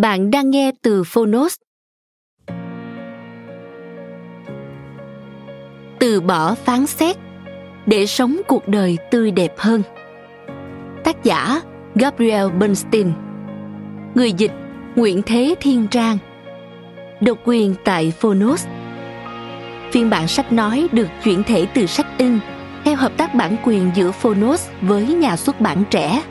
Bạn đang nghe từ Phonos. Từ bỏ phán xét, để sống cuộc đời tươi đẹp hơn. Tác giả Gabriel Bernstein. Người dịch Nguyễn Thế Thiên Trang. Độc quyền tại Phonos. Phiên bản sách nói được chuyển thể từ sách in theo hợp tác bản quyền giữa Phonos với nhà xuất bản trẻ.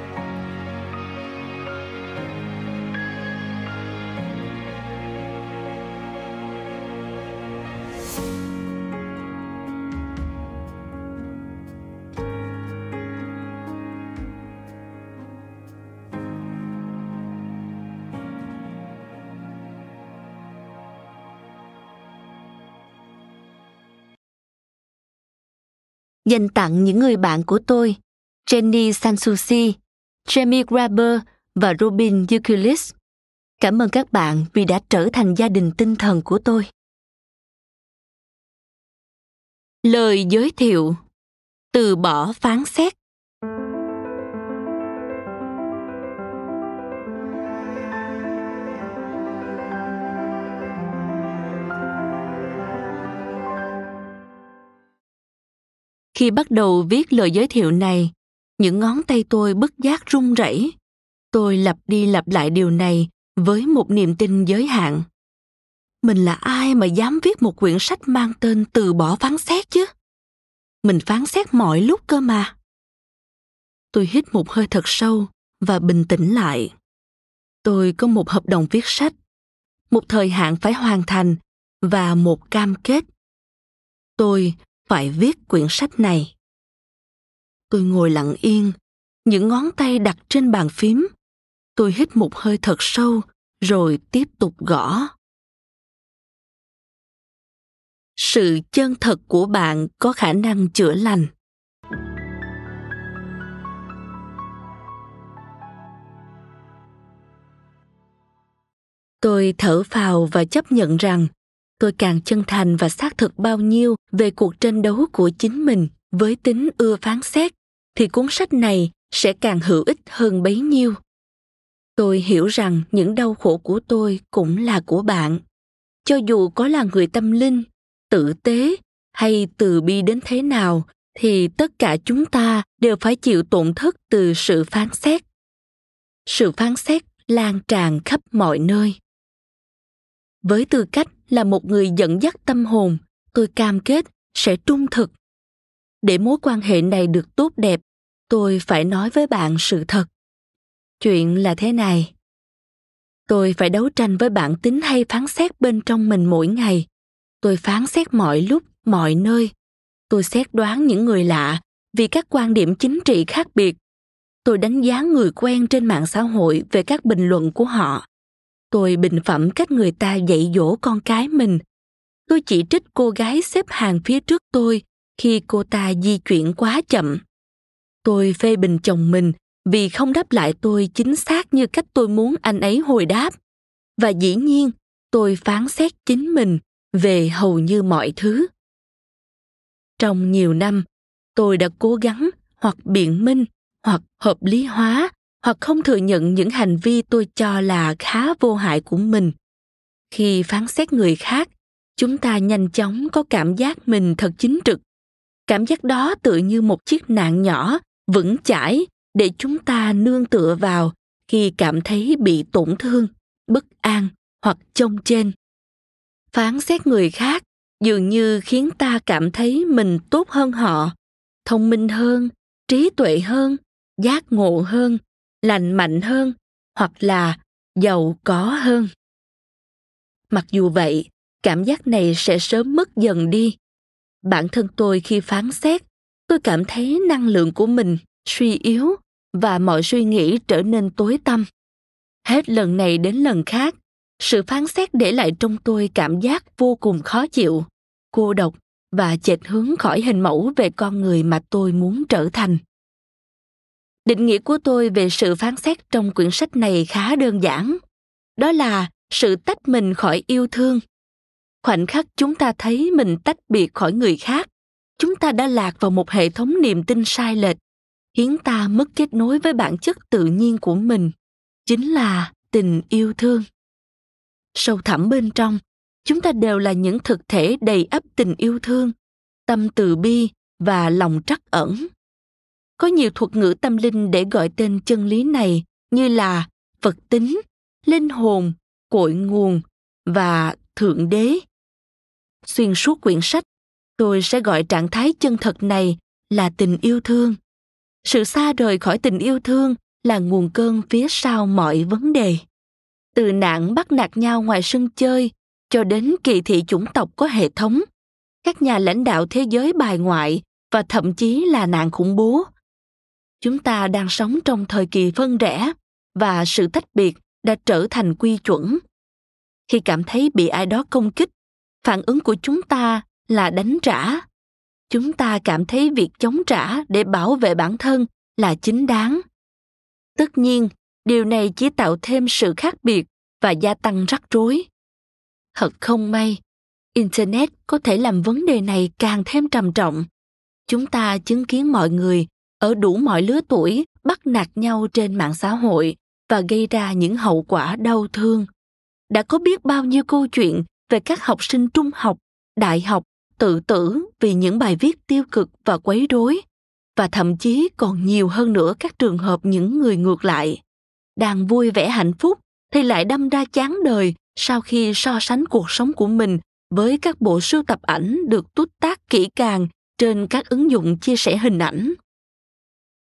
Dành tặng những người bạn của tôi, Jenny Sansusi, Jamie Graber và Robin Yukulis. Cảm ơn các bạn vì đã trở thành gia đình tinh thần của tôi. Lời giới thiệu Từ bỏ phán xét Khi bắt đầu viết lời giới thiệu này, những ngón tay tôi bất giác run rẩy. Tôi lặp đi lặp lại điều này với một niềm tin giới hạn. Mình là ai mà dám viết một quyển sách mang tên từ bỏ phán xét chứ? Mình phán xét mọi lúc cơ mà. Tôi hít một hơi thật sâu và bình tĩnh lại. Tôi có một hợp đồng viết sách, một thời hạn phải hoàn thành và một cam kết. Tôi phải viết quyển sách này. Tôi ngồi lặng yên, những ngón tay đặt trên bàn phím. Tôi hít một hơi thật sâu, rồi tiếp tục gõ. Sự chân thật của bạn có khả năng chữa lành. Tôi thở phào và chấp nhận rằng tôi càng chân thành và xác thực bao nhiêu về cuộc tranh đấu của chính mình với tính ưa phán xét, thì cuốn sách này sẽ càng hữu ích hơn bấy nhiêu. Tôi hiểu rằng những đau khổ của tôi cũng là của bạn. Cho dù có là người tâm linh, tử tế hay từ bi đến thế nào, thì tất cả chúng ta đều phải chịu tổn thất từ sự phán xét. Sự phán xét lan tràn khắp mọi nơi với tư cách là một người dẫn dắt tâm hồn, tôi cam kết sẽ trung thực. Để mối quan hệ này được tốt đẹp, tôi phải nói với bạn sự thật. Chuyện là thế này. Tôi phải đấu tranh với bản tính hay phán xét bên trong mình mỗi ngày. Tôi phán xét mọi lúc, mọi nơi. Tôi xét đoán những người lạ vì các quan điểm chính trị khác biệt. Tôi đánh giá người quen trên mạng xã hội về các bình luận của họ tôi bình phẩm cách người ta dạy dỗ con cái mình. Tôi chỉ trích cô gái xếp hàng phía trước tôi khi cô ta di chuyển quá chậm. Tôi phê bình chồng mình vì không đáp lại tôi chính xác như cách tôi muốn anh ấy hồi đáp. Và dĩ nhiên, tôi phán xét chính mình về hầu như mọi thứ. Trong nhiều năm, tôi đã cố gắng hoặc biện minh hoặc hợp lý hóa hoặc không thừa nhận những hành vi tôi cho là khá vô hại của mình. Khi phán xét người khác, chúng ta nhanh chóng có cảm giác mình thật chính trực. Cảm giác đó tự như một chiếc nạn nhỏ, vững chãi, để chúng ta nương tựa vào khi cảm thấy bị tổn thương, bất an hoặc trông trên phán xét người khác dường như khiến ta cảm thấy mình tốt hơn họ, thông minh hơn, trí tuệ hơn, giác ngộ hơn lành mạnh hơn hoặc là giàu có hơn. Mặc dù vậy, cảm giác này sẽ sớm mất dần đi. Bản thân tôi khi phán xét, tôi cảm thấy năng lượng của mình suy yếu và mọi suy nghĩ trở nên tối tăm. Hết lần này đến lần khác, sự phán xét để lại trong tôi cảm giác vô cùng khó chịu, cô độc và chệch hướng khỏi hình mẫu về con người mà tôi muốn trở thành định nghĩa của tôi về sự phán xét trong quyển sách này khá đơn giản. Đó là sự tách mình khỏi yêu thương. Khoảnh khắc chúng ta thấy mình tách biệt khỏi người khác, chúng ta đã lạc vào một hệ thống niềm tin sai lệch, khiến ta mất kết nối với bản chất tự nhiên của mình, chính là tình yêu thương. Sâu thẳm bên trong, chúng ta đều là những thực thể đầy ắp tình yêu thương, tâm từ bi và lòng trắc ẩn có nhiều thuật ngữ tâm linh để gọi tên chân lý này như là phật tính, linh hồn, cội nguồn và thượng đế. Xuyên suốt quyển sách, tôi sẽ gọi trạng thái chân thật này là tình yêu thương. Sự xa rời khỏi tình yêu thương là nguồn cơn phía sau mọi vấn đề. Từ nạn bắt nạt nhau ngoài sân chơi cho đến kỳ thị chủng tộc có hệ thống, các nhà lãnh đạo thế giới bài ngoại và thậm chí là nạn khủng bố chúng ta đang sống trong thời kỳ phân rẽ, và sự tách biệt đã trở thành quy chuẩn. Khi cảm thấy bị ai đó công kích, phản ứng của chúng ta là đánh trả. Chúng ta cảm thấy việc chống trả để bảo vệ bản thân là chính đáng. Tất nhiên, điều này chỉ tạo thêm sự khác biệt và gia tăng rắc rối. Thật không may, internet có thể làm vấn đề này càng thêm trầm trọng. Chúng ta chứng kiến mọi người ở đủ mọi lứa tuổi, bắt nạt nhau trên mạng xã hội và gây ra những hậu quả đau thương. Đã có biết bao nhiêu câu chuyện về các học sinh trung học, đại học tự tử vì những bài viết tiêu cực và quấy rối, và thậm chí còn nhiều hơn nữa các trường hợp những người ngược lại. Đang vui vẻ hạnh phúc thì lại đâm ra chán đời sau khi so sánh cuộc sống của mình với các bộ sưu tập ảnh được tút tác kỹ càng trên các ứng dụng chia sẻ hình ảnh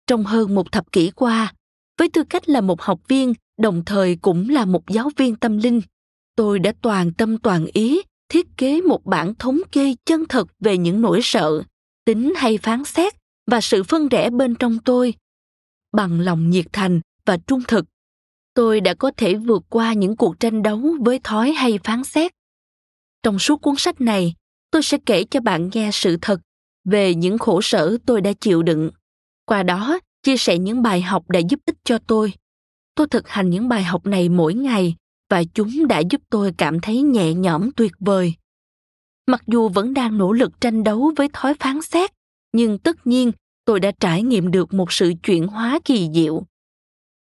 trong hơn một thập kỷ qua, với tư cách là một học viên, đồng thời cũng là một giáo viên tâm linh, tôi đã toàn tâm toàn ý thiết kế một bản thống kê chân thật về những nỗi sợ, tính hay phán xét và sự phân rẽ bên trong tôi. Bằng lòng nhiệt thành và trung thực, tôi đã có thể vượt qua những cuộc tranh đấu với thói hay phán xét. Trong suốt cuốn sách này, tôi sẽ kể cho bạn nghe sự thật về những khổ sở tôi đã chịu đựng qua đó, chia sẻ những bài học đã giúp ích cho tôi. Tôi thực hành những bài học này mỗi ngày và chúng đã giúp tôi cảm thấy nhẹ nhõm tuyệt vời. Mặc dù vẫn đang nỗ lực tranh đấu với thói phán xét, nhưng tất nhiên tôi đã trải nghiệm được một sự chuyển hóa kỳ diệu.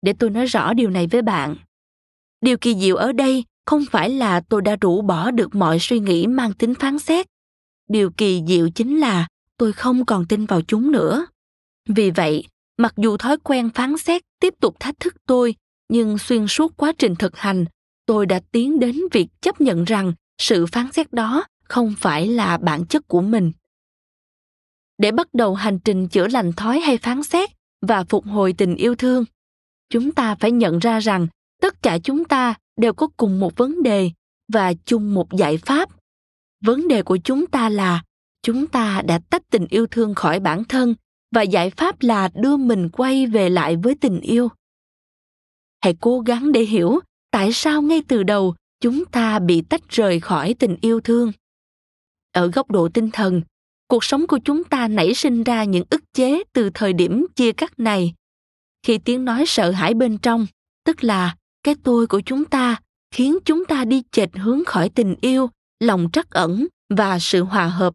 Để tôi nói rõ điều này với bạn. Điều kỳ diệu ở đây không phải là tôi đã rũ bỏ được mọi suy nghĩ mang tính phán xét. Điều kỳ diệu chính là tôi không còn tin vào chúng nữa vì vậy, mặc dù thói quen phán xét tiếp tục thách thức tôi, nhưng xuyên suốt quá trình thực hành, tôi đã tiến đến việc chấp nhận rằng sự phán xét đó không phải là bản chất của mình. Để bắt đầu hành trình chữa lành thói hay phán xét và phục hồi tình yêu thương, chúng ta phải nhận ra rằng tất cả chúng ta đều có cùng một vấn đề và chung một giải pháp. Vấn đề của chúng ta là chúng ta đã tách tình yêu thương khỏi bản thân và giải pháp là đưa mình quay về lại với tình yêu. Hãy cố gắng để hiểu tại sao ngay từ đầu chúng ta bị tách rời khỏi tình yêu thương. Ở góc độ tinh thần, cuộc sống của chúng ta nảy sinh ra những ức chế từ thời điểm chia cắt này. Khi tiếng nói sợ hãi bên trong, tức là cái tôi của chúng ta, khiến chúng ta đi chệch hướng khỏi tình yêu, lòng trắc ẩn và sự hòa hợp.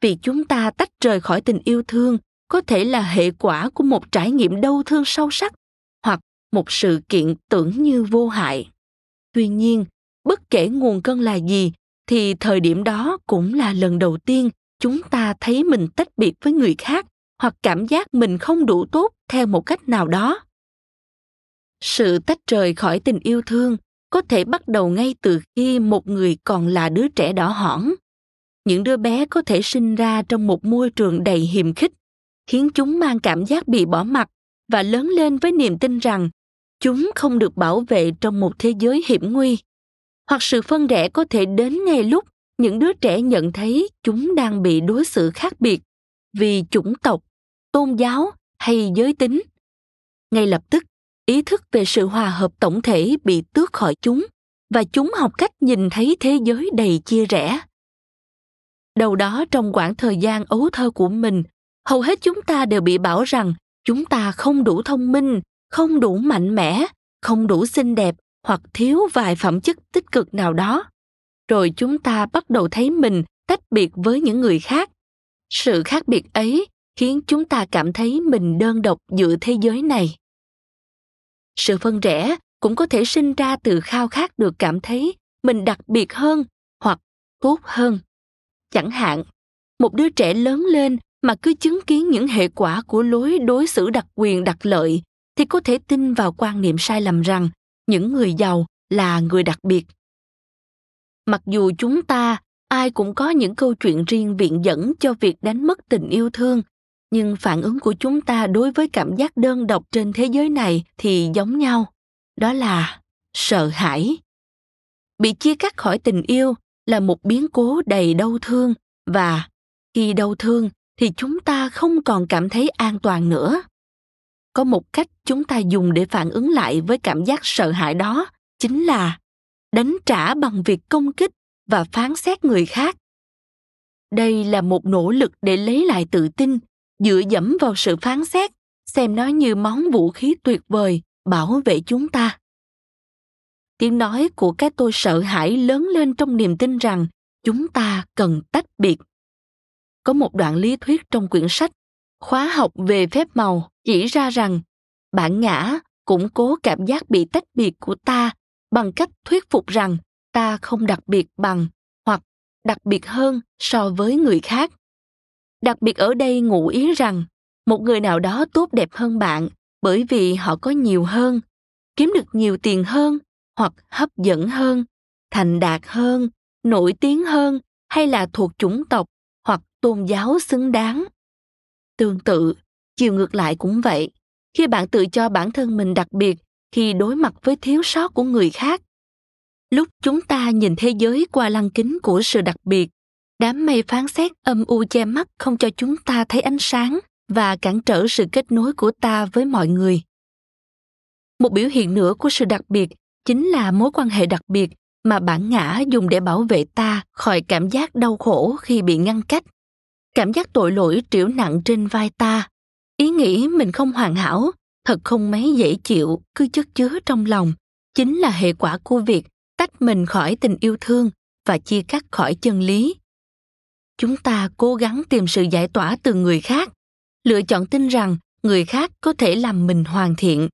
Vì chúng ta tách rời khỏi tình yêu thương có thể là hệ quả của một trải nghiệm đau thương sâu sắc hoặc một sự kiện tưởng như vô hại. Tuy nhiên, bất kể nguồn cơn là gì, thì thời điểm đó cũng là lần đầu tiên chúng ta thấy mình tách biệt với người khác hoặc cảm giác mình không đủ tốt theo một cách nào đó. Sự tách rời khỏi tình yêu thương có thể bắt đầu ngay từ khi một người còn là đứa trẻ đỏ hỏn. Những đứa bé có thể sinh ra trong một môi trường đầy hiềm khích khiến chúng mang cảm giác bị bỏ mặc và lớn lên với niềm tin rằng chúng không được bảo vệ trong một thế giới hiểm nguy. Hoặc sự phân rẽ có thể đến ngay lúc những đứa trẻ nhận thấy chúng đang bị đối xử khác biệt vì chủng tộc, tôn giáo hay giới tính. Ngay lập tức, ý thức về sự hòa hợp tổng thể bị tước khỏi chúng và chúng học cách nhìn thấy thế giới đầy chia rẽ. Đầu đó trong quãng thời gian ấu thơ của mình hầu hết chúng ta đều bị bảo rằng chúng ta không đủ thông minh, không đủ mạnh mẽ, không đủ xinh đẹp hoặc thiếu vài phẩm chất tích cực nào đó. Rồi chúng ta bắt đầu thấy mình tách biệt với những người khác. Sự khác biệt ấy khiến chúng ta cảm thấy mình đơn độc giữa thế giới này. Sự phân rẽ cũng có thể sinh ra từ khao khát được cảm thấy mình đặc biệt hơn hoặc tốt hơn. Chẳng hạn, một đứa trẻ lớn lên mà cứ chứng kiến những hệ quả của lối đối xử đặc quyền đặc lợi, thì có thể tin vào quan niệm sai lầm rằng những người giàu là người đặc biệt. Mặc dù chúng ta ai cũng có những câu chuyện riêng viện dẫn cho việc đánh mất tình yêu thương, nhưng phản ứng của chúng ta đối với cảm giác đơn độc trên thế giới này thì giống nhau, đó là sợ hãi. Bị chia cắt khỏi tình yêu là một biến cố đầy đau thương và khi đau thương thì chúng ta không còn cảm thấy an toàn nữa. Có một cách chúng ta dùng để phản ứng lại với cảm giác sợ hãi đó chính là đánh trả bằng việc công kích và phán xét người khác. Đây là một nỗ lực để lấy lại tự tin, dựa dẫm vào sự phán xét, xem nó như món vũ khí tuyệt vời bảo vệ chúng ta. Tiếng nói của cái tôi sợ hãi lớn lên trong niềm tin rằng chúng ta cần tách biệt có một đoạn lý thuyết trong quyển sách khóa học về phép màu chỉ ra rằng bản ngã củng cố cảm giác bị tách biệt của ta bằng cách thuyết phục rằng ta không đặc biệt bằng hoặc đặc biệt hơn so với người khác. Đặc biệt ở đây ngụ ý rằng một người nào đó tốt đẹp hơn bạn bởi vì họ có nhiều hơn, kiếm được nhiều tiền hơn hoặc hấp dẫn hơn, thành đạt hơn, nổi tiếng hơn hay là thuộc chủng tộc tôn giáo xứng đáng. Tương tự, chiều ngược lại cũng vậy. Khi bạn tự cho bản thân mình đặc biệt, khi đối mặt với thiếu sót của người khác, lúc chúng ta nhìn thế giới qua lăng kính của sự đặc biệt, đám mây phán xét âm u che mắt không cho chúng ta thấy ánh sáng và cản trở sự kết nối của ta với mọi người. Một biểu hiện nữa của sự đặc biệt chính là mối quan hệ đặc biệt mà bản ngã dùng để bảo vệ ta khỏi cảm giác đau khổ khi bị ngăn cách cảm giác tội lỗi triểu nặng trên vai ta. Ý nghĩ mình không hoàn hảo, thật không mấy dễ chịu, cứ chất chứa trong lòng. Chính là hệ quả của việc tách mình khỏi tình yêu thương và chia cắt khỏi chân lý. Chúng ta cố gắng tìm sự giải tỏa từ người khác. Lựa chọn tin rằng người khác có thể làm mình hoàn thiện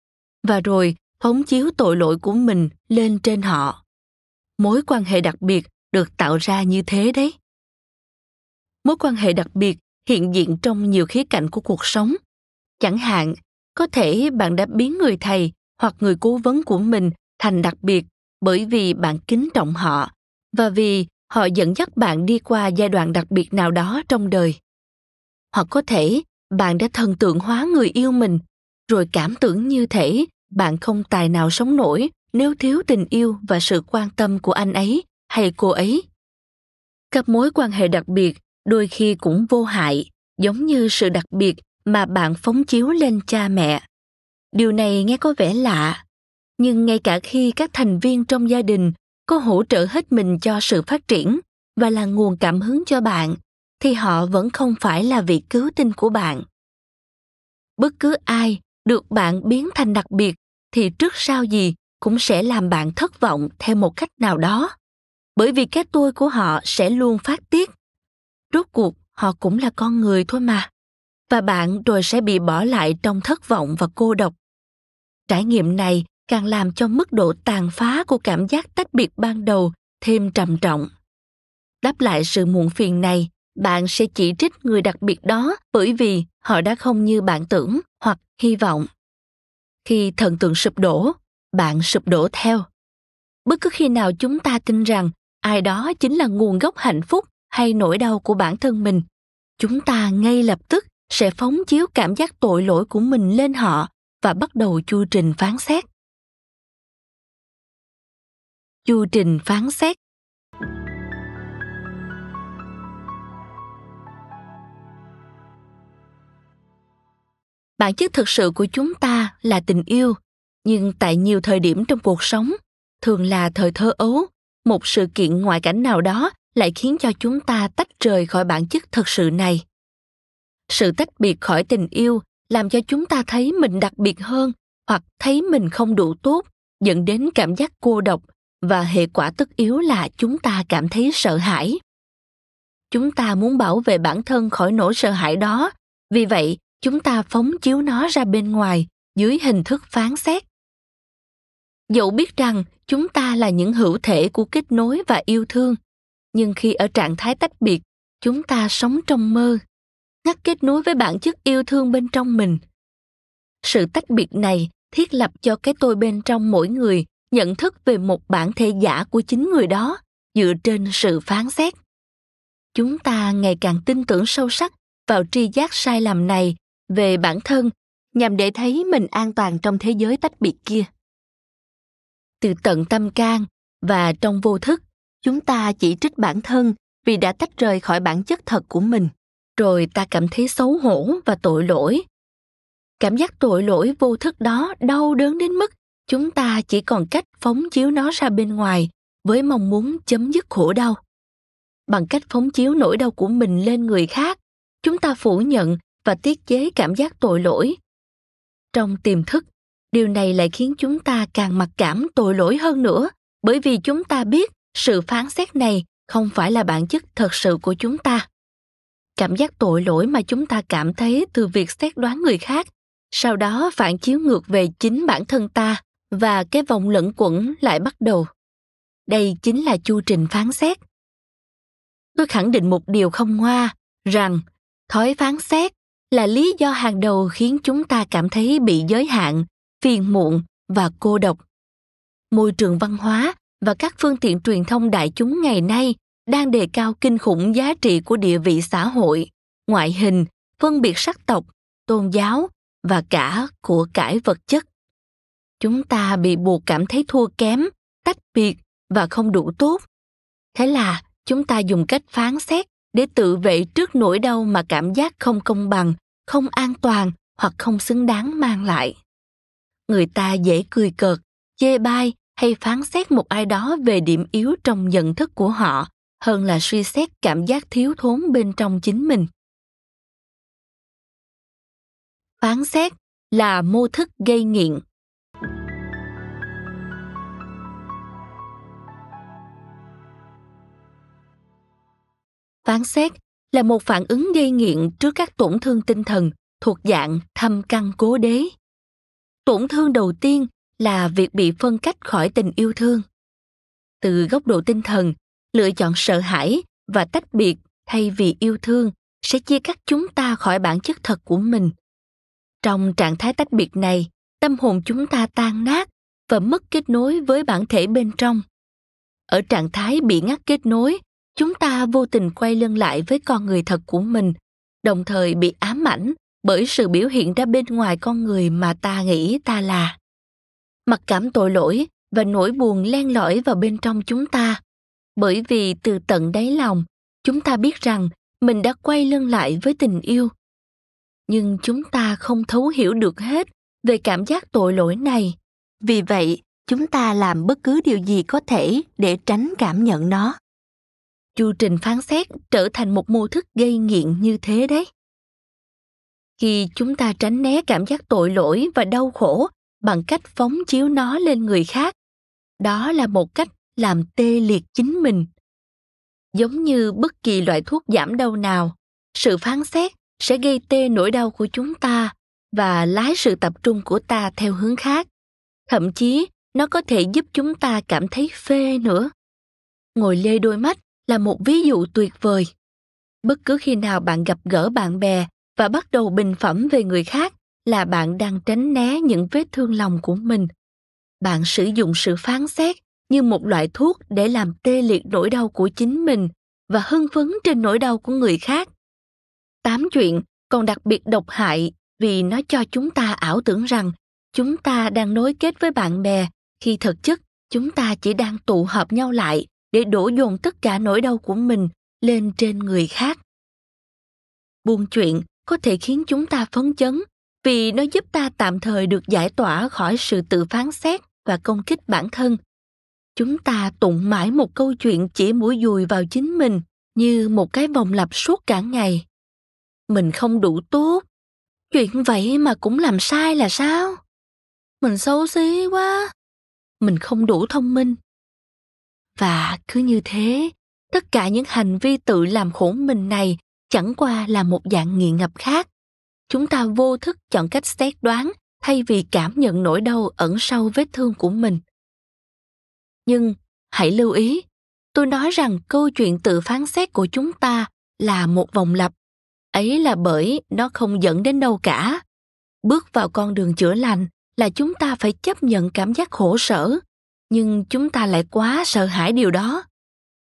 và rồi phóng chiếu tội lỗi của mình lên trên họ. Mối quan hệ đặc biệt được tạo ra như thế đấy mối quan hệ đặc biệt hiện diện trong nhiều khía cạnh của cuộc sống. Chẳng hạn, có thể bạn đã biến người thầy hoặc người cố vấn của mình thành đặc biệt bởi vì bạn kính trọng họ và vì họ dẫn dắt bạn đi qua giai đoạn đặc biệt nào đó trong đời. Hoặc có thể bạn đã thần tượng hóa người yêu mình, rồi cảm tưởng như thể bạn không tài nào sống nổi nếu thiếu tình yêu và sự quan tâm của anh ấy hay cô ấy. Các mối quan hệ đặc biệt đôi khi cũng vô hại, giống như sự đặc biệt mà bạn phóng chiếu lên cha mẹ. Điều này nghe có vẻ lạ, nhưng ngay cả khi các thành viên trong gia đình có hỗ trợ hết mình cho sự phát triển và là nguồn cảm hứng cho bạn, thì họ vẫn không phải là vị cứu tinh của bạn. Bất cứ ai được bạn biến thành đặc biệt thì trước sau gì cũng sẽ làm bạn thất vọng theo một cách nào đó, bởi vì cái tôi của họ sẽ luôn phát tiết rốt cuộc, họ cũng là con người thôi mà. Và bạn rồi sẽ bị bỏ lại trong thất vọng và cô độc. Trải nghiệm này càng làm cho mức độ tàn phá của cảm giác tách biệt ban đầu thêm trầm trọng. Đáp lại sự muộn phiền này, bạn sẽ chỉ trích người đặc biệt đó bởi vì họ đã không như bạn tưởng hoặc hy vọng. Khi thần tượng sụp đổ, bạn sụp đổ theo. Bất cứ khi nào chúng ta tin rằng ai đó chính là nguồn gốc hạnh phúc hay nỗi đau của bản thân mình. Chúng ta ngay lập tức sẽ phóng chiếu cảm giác tội lỗi của mình lên họ và bắt đầu chu trình phán xét. Chu trình phán xét. Bản chất thực sự của chúng ta là tình yêu, nhưng tại nhiều thời điểm trong cuộc sống, thường là thời thơ ấu, một sự kiện ngoại cảnh nào đó lại khiến cho chúng ta tách rời khỏi bản chất thật sự này. Sự tách biệt khỏi tình yêu làm cho chúng ta thấy mình đặc biệt hơn hoặc thấy mình không đủ tốt, dẫn đến cảm giác cô độc và hệ quả tất yếu là chúng ta cảm thấy sợ hãi. Chúng ta muốn bảo vệ bản thân khỏi nỗi sợ hãi đó, vì vậy chúng ta phóng chiếu nó ra bên ngoài dưới hình thức phán xét. Dẫu biết rằng chúng ta là những hữu thể của kết nối và yêu thương nhưng khi ở trạng thái tách biệt, chúng ta sống trong mơ, ngắt kết nối với bản chất yêu thương bên trong mình. Sự tách biệt này thiết lập cho cái tôi bên trong mỗi người nhận thức về một bản thể giả của chính người đó dựa trên sự phán xét. Chúng ta ngày càng tin tưởng sâu sắc vào tri giác sai lầm này về bản thân nhằm để thấy mình an toàn trong thế giới tách biệt kia. Từ tận tâm can và trong vô thức chúng ta chỉ trích bản thân vì đã tách rời khỏi bản chất thật của mình, rồi ta cảm thấy xấu hổ và tội lỗi. Cảm giác tội lỗi vô thức đó đau đớn đến mức chúng ta chỉ còn cách phóng chiếu nó ra bên ngoài với mong muốn chấm dứt khổ đau. Bằng cách phóng chiếu nỗi đau của mình lên người khác, chúng ta phủ nhận và tiết chế cảm giác tội lỗi. Trong tiềm thức, điều này lại khiến chúng ta càng mặc cảm tội lỗi hơn nữa, bởi vì chúng ta biết sự phán xét này không phải là bản chất thật sự của chúng ta. Cảm giác tội lỗi mà chúng ta cảm thấy từ việc xét đoán người khác, sau đó phản chiếu ngược về chính bản thân ta và cái vòng lẫn quẩn lại bắt đầu. Đây chính là chu trình phán xét. Tôi khẳng định một điều không ngoa, rằng thói phán xét là lý do hàng đầu khiến chúng ta cảm thấy bị giới hạn, phiền muộn và cô độc. Môi trường văn hóa và các phương tiện truyền thông đại chúng ngày nay đang đề cao kinh khủng giá trị của địa vị xã hội, ngoại hình, phân biệt sắc tộc, tôn giáo và cả của cải vật chất. Chúng ta bị buộc cảm thấy thua kém, tách biệt và không đủ tốt. Thế là chúng ta dùng cách phán xét để tự vệ trước nỗi đau mà cảm giác không công bằng, không an toàn hoặc không xứng đáng mang lại. Người ta dễ cười cợt, chê bai hay phán xét một ai đó về điểm yếu trong nhận thức của họ hơn là suy xét cảm giác thiếu thốn bên trong chính mình. Phán xét là mô thức gây nghiện. Phán xét là một phản ứng gây nghiện trước các tổn thương tinh thần thuộc dạng thâm căn cố đế. Tổn thương đầu tiên là việc bị phân cách khỏi tình yêu thương. Từ góc độ tinh thần, lựa chọn sợ hãi và tách biệt thay vì yêu thương sẽ chia cắt chúng ta khỏi bản chất thật của mình. Trong trạng thái tách biệt này, tâm hồn chúng ta tan nát và mất kết nối với bản thể bên trong. Ở trạng thái bị ngắt kết nối, chúng ta vô tình quay lưng lại với con người thật của mình, đồng thời bị ám ảnh bởi sự biểu hiện ra bên ngoài con người mà ta nghĩ ta là mặc cảm tội lỗi và nỗi buồn len lỏi vào bên trong chúng ta. Bởi vì từ tận đáy lòng, chúng ta biết rằng mình đã quay lưng lại với tình yêu. Nhưng chúng ta không thấu hiểu được hết về cảm giác tội lỗi này. Vì vậy, chúng ta làm bất cứ điều gì có thể để tránh cảm nhận nó. Chu trình phán xét trở thành một mô thức gây nghiện như thế đấy. Khi chúng ta tránh né cảm giác tội lỗi và đau khổ bằng cách phóng chiếu nó lên người khác. Đó là một cách làm tê liệt chính mình. Giống như bất kỳ loại thuốc giảm đau nào, sự phán xét sẽ gây tê nỗi đau của chúng ta và lái sự tập trung của ta theo hướng khác. Thậm chí, nó có thể giúp chúng ta cảm thấy phê nữa. Ngồi lê đôi mắt là một ví dụ tuyệt vời. Bất cứ khi nào bạn gặp gỡ bạn bè và bắt đầu bình phẩm về người khác là bạn đang tránh né những vết thương lòng của mình. Bạn sử dụng sự phán xét như một loại thuốc để làm tê liệt nỗi đau của chính mình và hưng phấn trên nỗi đau của người khác. Tám chuyện còn đặc biệt độc hại vì nó cho chúng ta ảo tưởng rằng chúng ta đang nối kết với bạn bè khi thực chất chúng ta chỉ đang tụ hợp nhau lại để đổ dồn tất cả nỗi đau của mình lên trên người khác. Buông chuyện có thể khiến chúng ta phấn chấn vì nó giúp ta tạm thời được giải tỏa khỏi sự tự phán xét và công kích bản thân. Chúng ta tụng mãi một câu chuyện chỉ mũi dùi vào chính mình, như một cái vòng lặp suốt cả ngày. Mình không đủ tốt. Chuyện vậy mà cũng làm sai là sao? Mình xấu xí quá. Mình không đủ thông minh. Và cứ như thế, tất cả những hành vi tự làm khổ mình này chẳng qua là một dạng nghiện ngập khác chúng ta vô thức chọn cách xét đoán thay vì cảm nhận nỗi đau ẩn sau vết thương của mình. Nhưng, hãy lưu ý, tôi nói rằng câu chuyện tự phán xét của chúng ta là một vòng lặp. Ấy là bởi nó không dẫn đến đâu cả. Bước vào con đường chữa lành là chúng ta phải chấp nhận cảm giác khổ sở, nhưng chúng ta lại quá sợ hãi điều đó.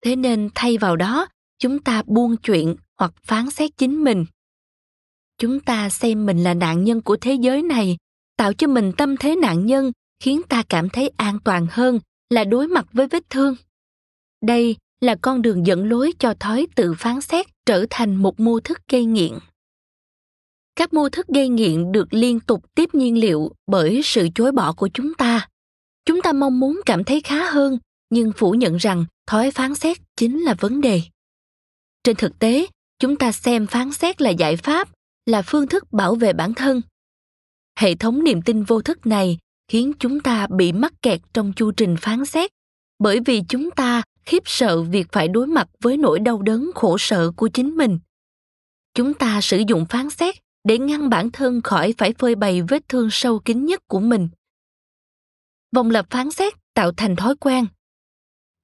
Thế nên thay vào đó, chúng ta buông chuyện hoặc phán xét chính mình chúng ta xem mình là nạn nhân của thế giới này, tạo cho mình tâm thế nạn nhân, khiến ta cảm thấy an toàn hơn, là đối mặt với vết thương. Đây là con đường dẫn lối cho thói tự phán xét trở thành một mô thức gây nghiện. Các mô thức gây nghiện được liên tục tiếp nhiên liệu bởi sự chối bỏ của chúng ta. Chúng ta mong muốn cảm thấy khá hơn, nhưng phủ nhận rằng thói phán xét chính là vấn đề. Trên thực tế, chúng ta xem phán xét là giải pháp là phương thức bảo vệ bản thân. Hệ thống niềm tin vô thức này khiến chúng ta bị mắc kẹt trong chu trình phán xét, bởi vì chúng ta khiếp sợ việc phải đối mặt với nỗi đau đớn khổ sở của chính mình. Chúng ta sử dụng phán xét để ngăn bản thân khỏi phải phơi bày vết thương sâu kín nhất của mình. Vòng lặp phán xét tạo thành thói quen.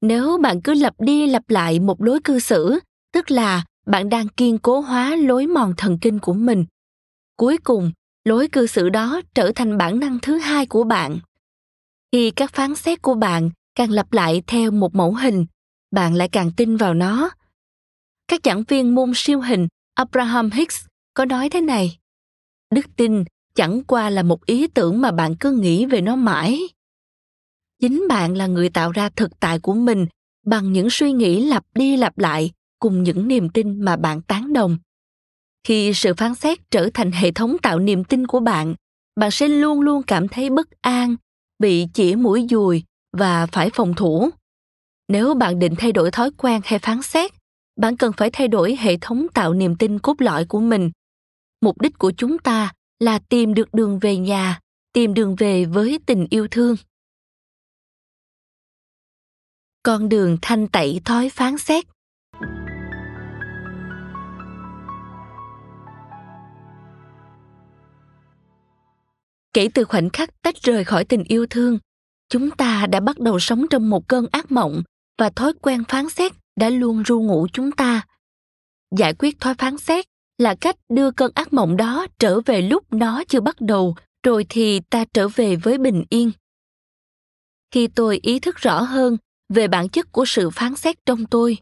Nếu bạn cứ lặp đi lặp lại một lối cư xử, tức là bạn đang kiên cố hóa lối mòn thần kinh của mình. Cuối cùng, lối cư xử đó trở thành bản năng thứ hai của bạn. Khi các phán xét của bạn càng lặp lại theo một mẫu hình, bạn lại càng tin vào nó. Các giảng viên môn siêu hình abraham hicks có nói thế này, đức tin chẳng qua là một ý tưởng mà bạn cứ nghĩ về nó mãi. Chính bạn là người tạo ra thực tại của mình bằng những suy nghĩ lặp đi lặp lại cùng những niềm tin mà bạn tán đồng. Khi sự phán xét trở thành hệ thống tạo niềm tin của bạn bạn sẽ luôn luôn cảm thấy bất an, bị chỉ mũi dùi và phải phòng thủ. Nếu bạn định thay đổi thói quen hay phán xét, bạn cần phải thay đổi hệ thống tạo niềm tin cốt lõi của mình. Mục đích của chúng ta là tìm được đường về nhà, tìm đường về với tình yêu thương. Con đường thanh tẩy thói phán xét. Kể từ khoảnh khắc tách rời khỏi tình yêu thương, chúng ta đã bắt đầu sống trong một cơn ác mộng và thói quen phán xét đã luôn ru ngủ chúng ta. Giải quyết thói phán xét là cách đưa cơn ác mộng đó trở về lúc nó chưa bắt đầu, rồi thì ta trở về với bình yên. Khi tôi ý thức rõ hơn về bản chất của sự phán xét trong tôi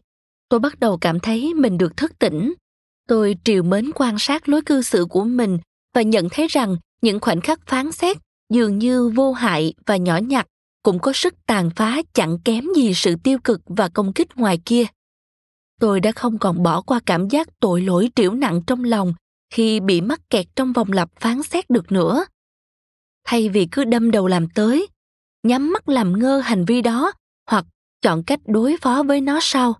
tôi bắt đầu cảm thấy mình được thức tỉnh. Tôi triều mến quan sát lối cư xử của mình và nhận thấy rằng những khoảnh khắc phán xét dường như vô hại và nhỏ nhặt, cũng có sức tàn phá chẳng kém gì sự tiêu cực và công kích ngoài kia. Tôi đã không còn bỏ qua cảm giác tội lỗi triểu nặng trong lòng khi bị mắc kẹt trong vòng lặp phán xét được nữa. Thay vì cứ đâm đầu làm tới, nhắm mắt làm ngơ hành vi đó hoặc chọn cách đối phó với nó sau,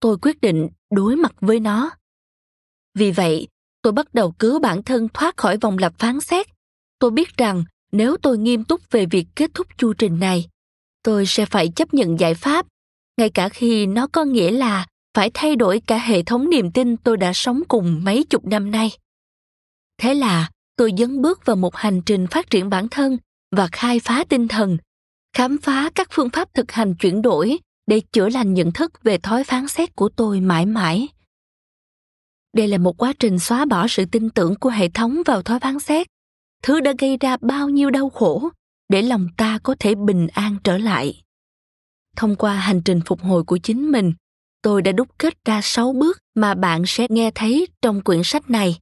tôi quyết định đối mặt với nó. Vì vậy, tôi bắt đầu cứu bản thân thoát khỏi vòng lặp phán xét tôi biết rằng nếu tôi nghiêm túc về việc kết thúc chu trình này, tôi sẽ phải chấp nhận giải pháp, ngay cả khi nó có nghĩa là phải thay đổi cả hệ thống niềm tin tôi đã sống cùng mấy chục năm nay. Thế là tôi dấn bước vào một hành trình phát triển bản thân và khai phá tinh thần, khám phá các phương pháp thực hành chuyển đổi để chữa lành nhận thức về thói phán xét của tôi mãi mãi. Đây là một quá trình xóa bỏ sự tin tưởng của hệ thống vào thói phán xét thứ đã gây ra bao nhiêu đau khổ để lòng ta có thể bình an trở lại? Thông qua hành trình phục hồi của chính mình, tôi đã đúc kết ra sáu bước mà bạn sẽ nghe thấy trong quyển sách này.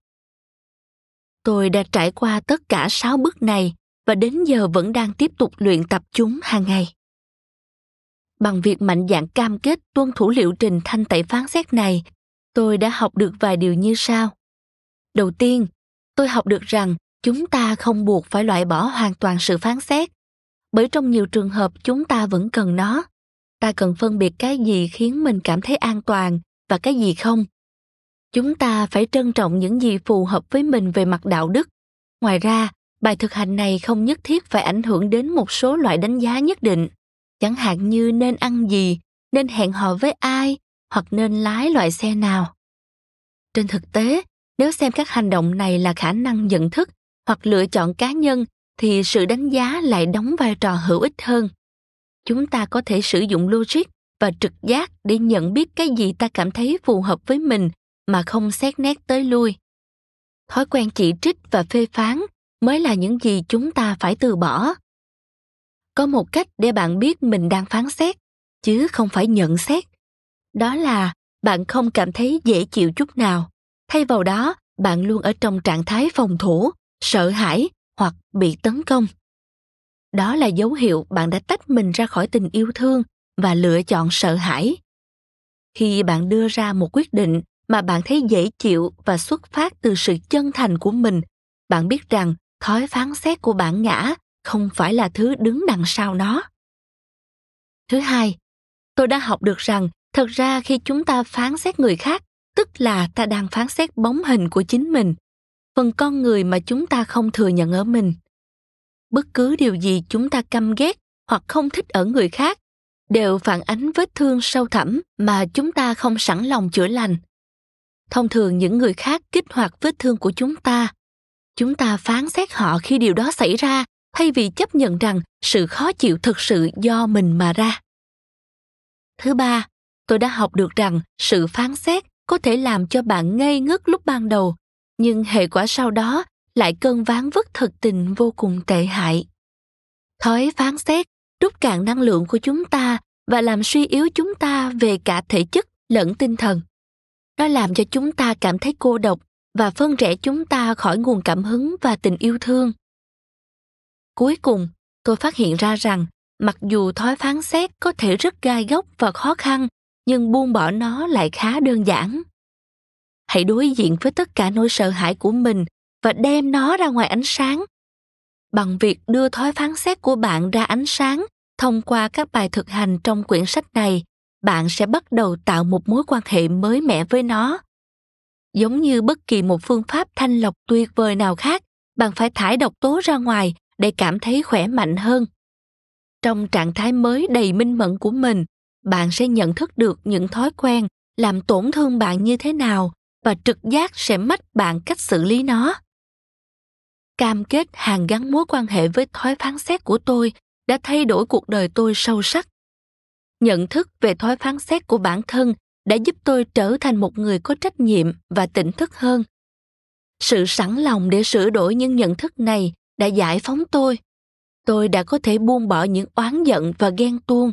Tôi đã trải qua tất cả sáu bước này và đến giờ vẫn đang tiếp tục luyện tập chúng hàng ngày. Bằng việc mạnh dạn cam kết tuân thủ liệu trình thanh tẩy phán xét này, tôi đã học được vài điều như sau. Đầu tiên, tôi học được rằng chúng ta không buộc phải loại bỏ hoàn toàn sự phán xét. Bởi trong nhiều trường hợp, chúng ta vẫn cần nó. Ta cần phân biệt cái gì khiến mình cảm thấy an toàn và cái gì không. Chúng ta phải trân trọng những gì phù hợp với mình về mặt đạo đức. Ngoài ra, bài thực hành này không nhất thiết phải ảnh hưởng đến một số loại đánh giá nhất định. Chẳng hạn như nên ăn gì, nên hẹn hò với ai, hoặc nên lái loại xe nào. Trên thực tế, nếu xem các hành động này là khả năng nhận thức hoặc lựa chọn cá nhân thì sự đánh giá lại đóng vai trò hữu ích hơn. Chúng ta có thể sử dụng logic và trực giác để nhận biết cái gì ta cảm thấy phù hợp với mình mà không xét nét tới lui. Thói quen chỉ trích và phê phán mới là những gì chúng ta phải từ bỏ. Có một cách để bạn biết mình đang phán xét, chứ không phải nhận xét. Đó là bạn không cảm thấy dễ chịu chút nào. Thay vào đó, bạn luôn ở trong trạng thái phòng thủ sợ hãi hoặc bị tấn công. Đó là dấu hiệu bạn đã tách mình ra khỏi tình yêu thương và lựa chọn sợ hãi. Khi bạn đưa ra một quyết định mà bạn thấy dễ chịu và xuất phát từ sự chân thành của mình, bạn biết rằng thói phán xét của bản ngã không phải là thứ đứng đằng sau nó. Thứ hai, tôi đã học được rằng thật ra khi chúng ta phán xét người khác, tức là ta đang phán xét bóng hình của chính mình phần con người mà chúng ta không thừa nhận ở mình. Bất cứ điều gì chúng ta căm ghét hoặc không thích ở người khác đều phản ánh vết thương sâu thẳm mà chúng ta không sẵn lòng chữa lành. Thông thường những người khác kích hoạt vết thương của chúng ta chúng ta phán xét họ khi điều đó xảy ra thay vì chấp nhận rằng sự khó chịu thực sự do mình mà ra. Thứ ba, tôi đã học được rằng sự phán xét có thể làm cho bạn ngây ngất lúc ban đầu nhưng hệ quả sau đó lại cơn ván vất thực tình vô cùng tệ hại. Thói phán xét, rút cạn năng lượng của chúng ta và làm suy yếu chúng ta về cả thể chất lẫn tinh thần. Nó làm cho chúng ta cảm thấy cô độc và phân rẽ chúng ta khỏi nguồn cảm hứng và tình yêu thương. Cuối cùng, tôi phát hiện ra rằng mặc dù thói phán xét có thể rất gai góc và khó khăn, nhưng buông bỏ nó lại khá đơn giản hãy đối diện với tất cả nỗi sợ hãi của mình và đem nó ra ngoài ánh sáng. Bằng việc đưa thói phán xét của bạn ra ánh sáng thông qua các bài thực hành trong quyển sách này, bạn sẽ bắt đầu tạo một mối quan hệ mới mẻ với nó. Giống như bất kỳ một phương pháp thanh lọc tuyệt vời nào khác, bạn phải thải độc tố ra ngoài để cảm thấy khỏe mạnh hơn. Trong trạng thái mới đầy minh mẫn của mình, bạn sẽ nhận thức được những thói quen làm tổn thương bạn như thế nào và trực giác sẽ mách bạn cách xử lý nó. Cam kết hàng gắn mối quan hệ với thói phán xét của tôi đã thay đổi cuộc đời tôi sâu sắc. Nhận thức về thói phán xét của bản thân đã giúp tôi trở thành một người có trách nhiệm và tỉnh thức hơn. Sự sẵn lòng để sửa đổi những nhận thức này đã giải phóng tôi. Tôi đã có thể buông bỏ những oán giận và ghen tuông.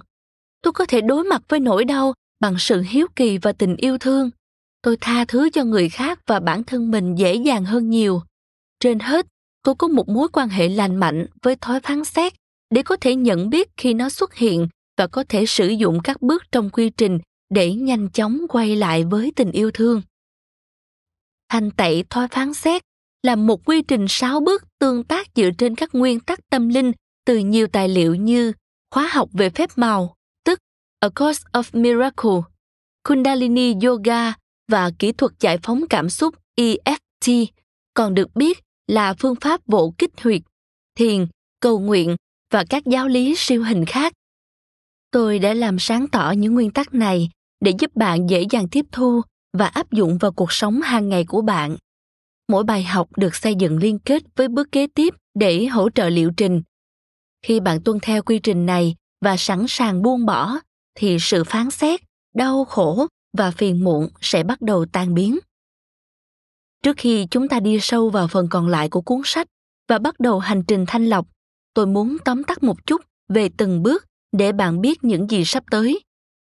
Tôi có thể đối mặt với nỗi đau bằng sự hiếu kỳ và tình yêu thương tôi tha thứ cho người khác và bản thân mình dễ dàng hơn nhiều. Trên hết tôi có một mối quan hệ lành mạnh với thói phán xét để có thể nhận biết khi nó xuất hiện và có thể sử dụng các bước trong quy trình để nhanh chóng quay lại với tình yêu thương. Thanh tẩy thói phán xét là một quy trình sáu bước tương tác dựa trên các nguyên tắc tâm linh từ nhiều tài liệu như khóa học về phép màu, tức A Course of Miracle, Kundalini Yoga và kỹ thuật giải phóng cảm xúc EFT, còn được biết là phương pháp vỗ kích huyệt, thiền, cầu nguyện và các giáo lý siêu hình khác. Tôi đã làm sáng tỏ những nguyên tắc này để giúp bạn dễ dàng tiếp thu và áp dụng vào cuộc sống hàng ngày của bạn. Mỗi bài học được xây dựng liên kết với bước kế tiếp để hỗ trợ liệu trình. Khi bạn tuân theo quy trình này và sẵn sàng buông bỏ, thì sự phán xét đau khổ và phiền muộn sẽ bắt đầu tan biến. Trước khi chúng ta đi sâu vào phần còn lại của cuốn sách và bắt đầu hành trình thanh lọc, tôi muốn tóm tắt một chút về từng bước để bạn biết những gì sắp tới.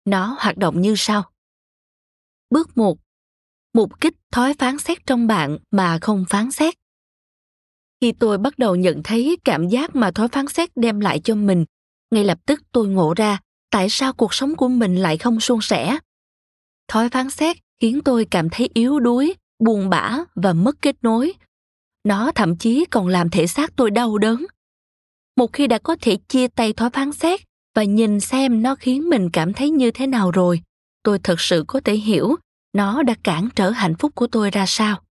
Nó hoạt động như sau. Bước một, mục kích thói phán xét trong bạn mà không phán xét. Khi tôi bắt đầu nhận thấy cảm giác mà thói phán xét đem lại cho mình, ngay lập tức tôi ngộ ra tại sao cuộc sống của mình lại không suôn sẻ thói phán xét khiến tôi cảm thấy yếu đuối, buồn bã và mất kết nối. Nó thậm chí còn làm thể xác tôi đau đớn. Một khi đã có thể chia tay thói phán xét và nhìn xem nó khiến mình cảm thấy như thế nào rồi, tôi thật sự có thể hiểu nó đã cản trở hạnh phúc của tôi ra sao.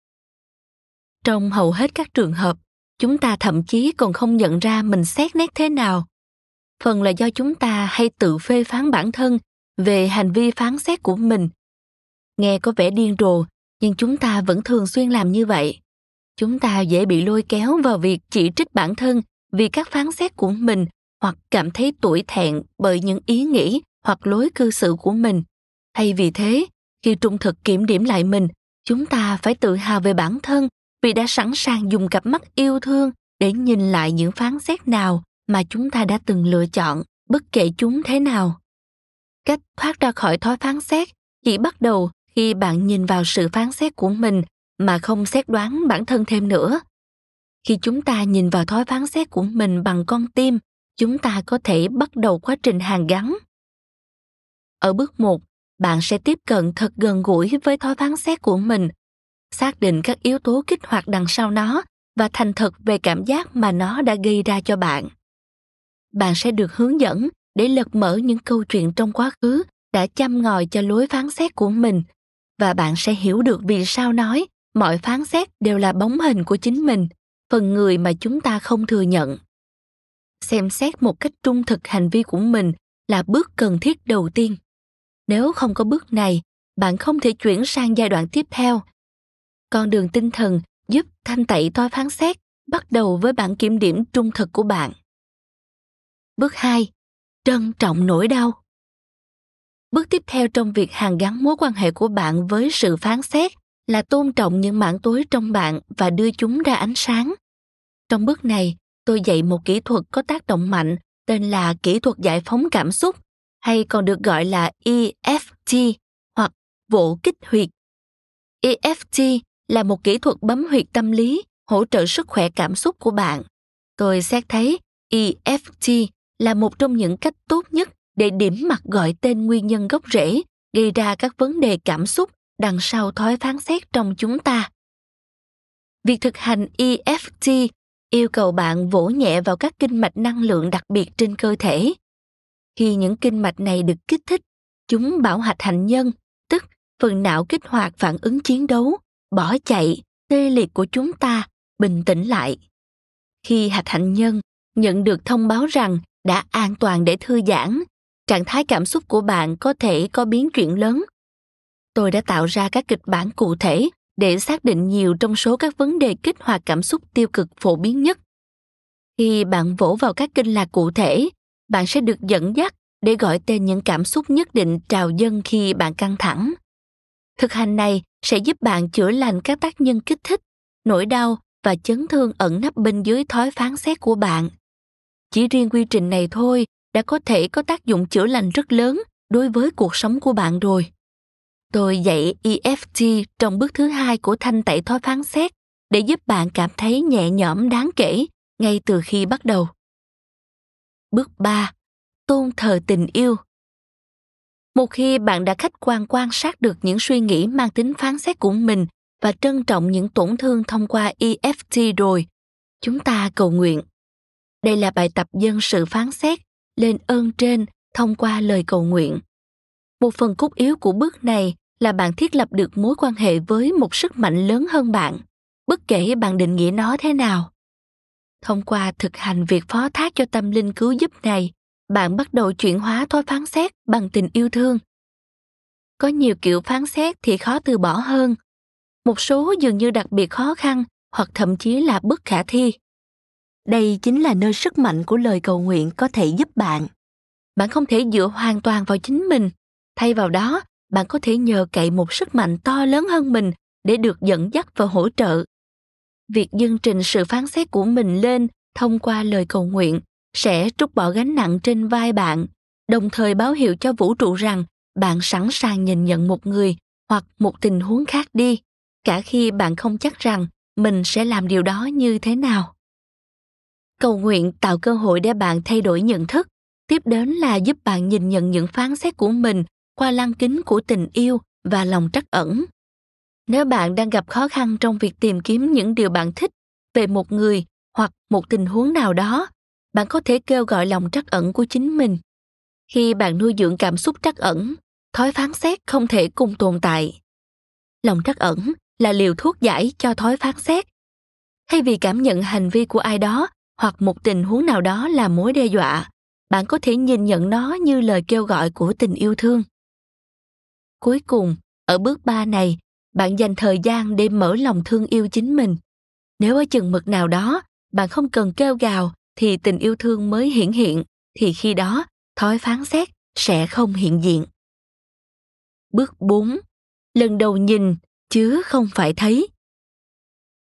Trong hầu hết các trường hợp, chúng ta thậm chí còn không nhận ra mình xét nét thế nào. Phần là do chúng ta hay tự phê phán bản thân về hành vi phán xét của mình nghe có vẻ điên rồ, nhưng chúng ta vẫn thường xuyên làm như vậy. Chúng ta dễ bị lôi kéo vào việc chỉ trích bản thân vì các phán xét của mình hoặc cảm thấy tủi thẹn bởi những ý nghĩ hoặc lối cư xử của mình. Thay vì thế, khi trung thực kiểm điểm lại mình, chúng ta phải tự hào về bản thân vì đã sẵn sàng dùng cặp mắt yêu thương để nhìn lại những phán xét nào mà chúng ta đã từng lựa chọn, bất kể chúng thế nào. Cách thoát ra khỏi thói phán xét chỉ bắt đầu khi bạn nhìn vào sự phán xét của mình mà không xét đoán bản thân thêm nữa. Khi chúng ta nhìn vào thói phán xét của mình bằng con tim, chúng ta có thể bắt đầu quá trình hàn gắn. Ở bước một, bạn sẽ tiếp cận thật gần gũi với thói phán xét của mình, xác định các yếu tố kích hoạt đằng sau nó và thành thật về cảm giác mà nó đã gây ra cho bạn. Bạn sẽ được hướng dẫn để lật mở những câu chuyện trong quá khứ đã chăm ngòi cho lối phán xét của mình và bạn sẽ hiểu được vì sao nói, mọi phán xét đều là bóng hình của chính mình, phần người mà chúng ta không thừa nhận. Xem xét một cách trung thực hành vi của mình là bước cần thiết đầu tiên. Nếu không có bước này, bạn không thể chuyển sang giai đoạn tiếp theo. Con đường tinh thần giúp thanh tẩy thói phán xét, bắt đầu với bản kiểm điểm trung thực của bạn. Bước 2. trân trọng nỗi đau bước tiếp theo trong việc hàn gắn mối quan hệ của bạn với sự phán xét là tôn trọng những mảng tối trong bạn và đưa chúng ra ánh sáng trong bước này, tôi dạy một kỹ thuật có tác động mạnh, tên là kỹ thuật giải phóng cảm xúc, hay còn được gọi là EFT hoặc vỗ kích huyệt. EFT là một kỹ thuật bấm huyệt tâm lý, hỗ trợ sức khỏe cảm xúc của bạn. Tôi xét thấy EFT là một trong những cách tốt nhất để điểm mặt gọi tên nguyên nhân gốc rễ gây ra các vấn đề cảm xúc đằng sau thói phán xét trong chúng ta. Việc thực hành EFT yêu cầu bạn vỗ nhẹ vào các kinh mạch năng lượng đặc biệt trên cơ thể. Khi những kinh mạch này được kích thích, chúng bảo hạch hạnh nhân, tức phần não kích hoạt phản ứng chiến đấu, bỏ chạy, tê liệt của chúng ta, bình tĩnh lại. Khi hạch hạnh nhân nhận được thông báo rằng đã an toàn để thư giãn, trạng thái cảm xúc của bạn có thể có biến chuyển lớn. Tôi đã tạo ra các kịch bản cụ thể để xác định nhiều trong số các vấn đề kích hoạt cảm xúc tiêu cực phổ biến nhất. Khi bạn vỗ vào các kinh lạc cụ thể, bạn sẽ được dẫn dắt để gọi tên những cảm xúc nhất định trào dâng khi bạn căng thẳng. Thực hành này sẽ giúp bạn chữa lành các tác nhân kích thích, nỗi đau và chấn thương ẩn nấp bên dưới thói phán xét của bạn. Chỉ riêng quy trình này thôi đã có thể có tác dụng chữa lành rất lớn đối với cuộc sống của bạn rồi. Tôi dạy EFT trong bước thứ hai của thanh tẩy thói phán xét để giúp bạn cảm thấy nhẹ nhõm đáng kể ngay từ khi bắt đầu. Bước 3. Tôn thờ tình yêu. Một khi bạn đã khách quan quan sát được những suy nghĩ mang tính phán xét của mình và trân trọng những tổn thương thông qua EFT rồi, chúng ta cầu nguyện. Đây là bài tập dân sự phán xét lên ơn trên thông qua lời cầu nguyện. Một phần cốt yếu của bước này là bạn thiết lập được mối quan hệ với một sức mạnh lớn hơn bạn, bất kể bạn định nghĩa nó thế nào. Thông qua thực hành việc phó thác cho tâm linh cứu giúp này, bạn bắt đầu chuyển hóa thói phán xét bằng tình yêu thương. Có nhiều kiểu phán xét thì khó từ bỏ hơn. Một số dường như đặc biệt khó khăn hoặc thậm chí là bất khả thi đây chính là nơi sức mạnh của lời cầu nguyện có thể giúp bạn. Bạn không thể dựa hoàn toàn vào chính mình. Thay vào đó, bạn có thể nhờ cậy một sức mạnh to lớn hơn mình để được dẫn dắt và hỗ trợ. Việc dâng trình sự phán xét của mình lên thông qua lời cầu nguyện sẽ trút bỏ gánh nặng trên vai bạn, đồng thời báo hiệu cho vũ trụ rằng bạn sẵn sàng nhìn nhận một người hoặc một tình huống khác đi, cả khi bạn không chắc rằng mình sẽ làm điều đó như thế nào cầu nguyện tạo cơ hội để bạn thay đổi nhận thức. Tiếp đến là giúp bạn nhìn nhận những phán xét của mình qua lăng kính của tình yêu và lòng trắc ẩn. Nếu bạn đang gặp khó khăn trong việc tìm kiếm những điều bạn thích về một người hoặc một tình huống nào đó, bạn có thể kêu gọi lòng trắc ẩn của chính mình. Khi bạn nuôi dưỡng cảm xúc trắc ẩn, thói phán xét không thể cùng tồn tại. Lòng trắc ẩn là liều thuốc giải cho thói phán xét. Thay vì cảm nhận hành vi của ai đó hoặc một tình huống nào đó là mối đe dọa, bạn có thể nhìn nhận nó như lời kêu gọi của tình yêu thương cuối cùng, ở bước ba này, bạn dành thời gian để mở lòng thương yêu chính mình nếu ở chừng mực nào đó, bạn không cần kêu gào thì tình yêu thương mới hiển hiện, thì khi đó, thói phán xét sẽ không hiện diện. Bước 4. Lần đầu nhìn chứ không phải thấy.